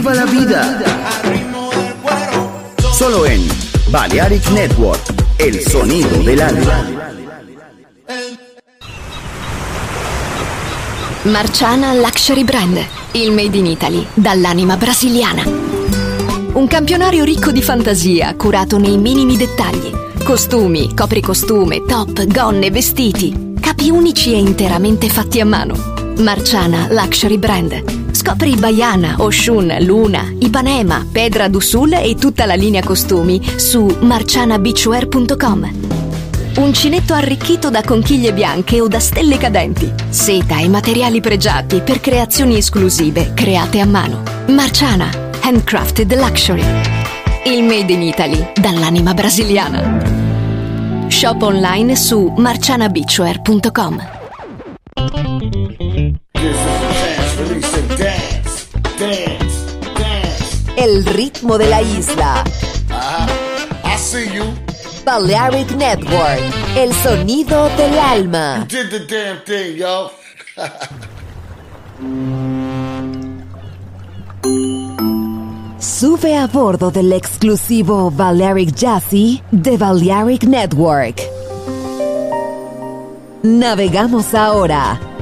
¡Viva la vida! Solo en Balearic Network, el sonido del alma. Marciana Luxury Brand, il made in Italy, dall'anima brasiliana. Un campionario ricco di fantasia, curato nei minimi dettagli. Costumi, copricostume, top, gonne, vestiti. Capi unici e interamente fatti a mano. Marciana Luxury Brand. Scopri Baiana, Oshun, Luna, Ipanema, Pedra do Sul e tutta la linea costumi su marcianabeachwear.com. Uncinetto arricchito da conchiglie bianche o da stelle cadenti. Seta e materiali pregiati per creazioni esclusive create a mano. Marciana, handcrafted luxury. Il made in Italy dall'anima brasiliana. Shop online su marcianabeachwear.com. El ritmo de la isla. I see you. Balearic Network. El sonido del alma. You did the damn thing, yo. Sube a bordo del exclusivo Balearic Jazzy de Balearic Network. Navegamos ahora.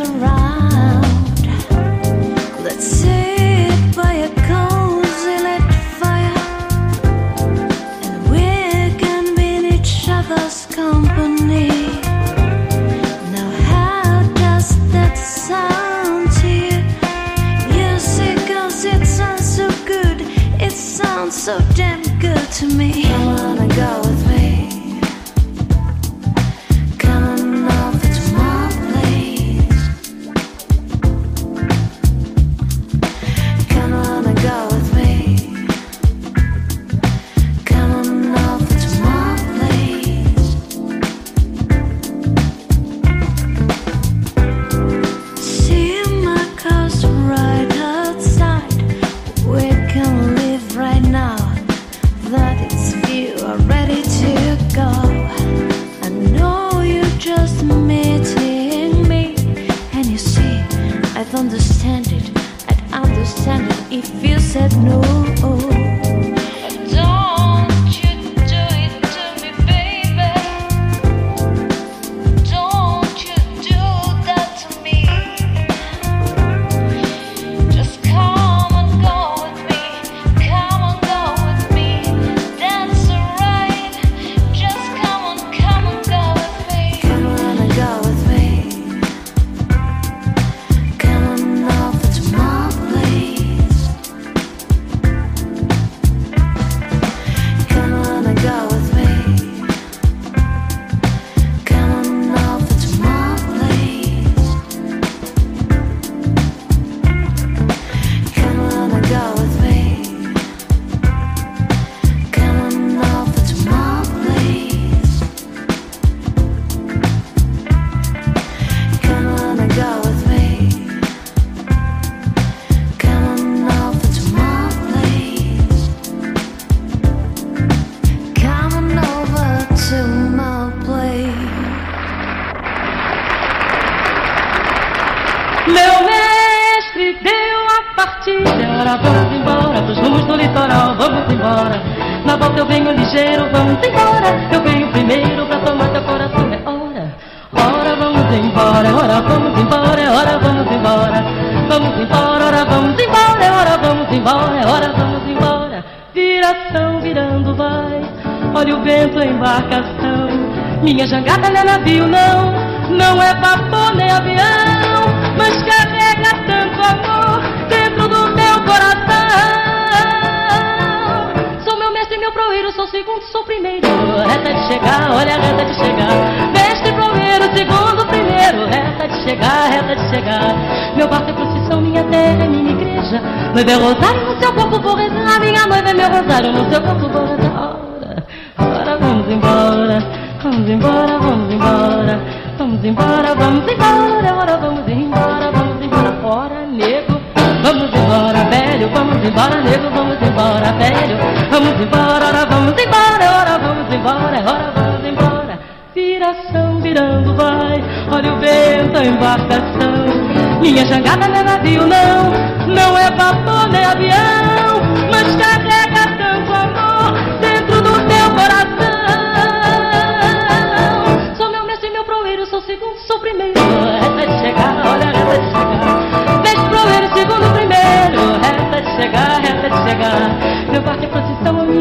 around.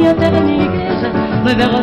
ya te niques, me verás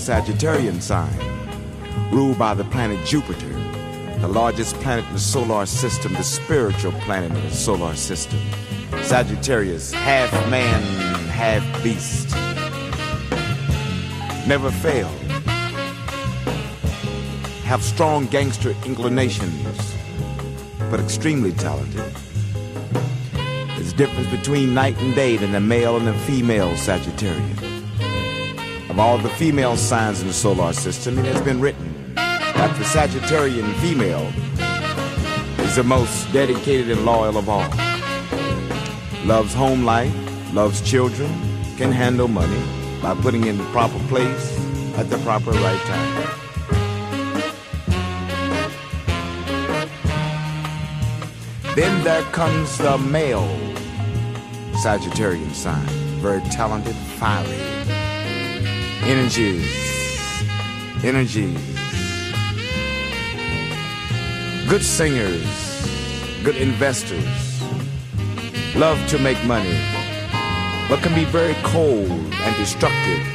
Sagittarian sign, ruled by the planet Jupiter, the largest planet in the solar system, the spiritual planet in the solar system. Sagittarius, half man, half beast. Never fail. Have strong gangster inclinations, but extremely talented. There's difference between night and day than the male and the female Sagittarian. All the female signs in the solar system, it has been written that the Sagittarian female is the most dedicated and loyal of all. Loves home life, loves children, can handle money by putting in the proper place at the proper right time. Then there comes the male Sagittarian sign, very talented, fiery, energies, energies, good singers, good investors, love to make money, but can be very cold and destructive.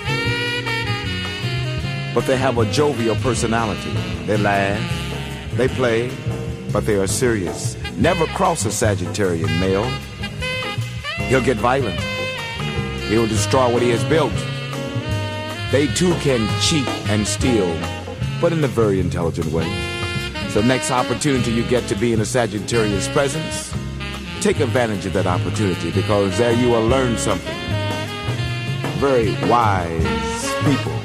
But they have a jovial personality. They laugh, they play, but they are serious. Never cross a Sagittarian male. He'll get violent. He'll destroy what he has built. They too can cheat and steal, but in a very intelligent way. So next opportunity you get to be in a Sagittarius presence, take advantage of that opportunity because there you will learn something. Very wise people.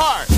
Heart.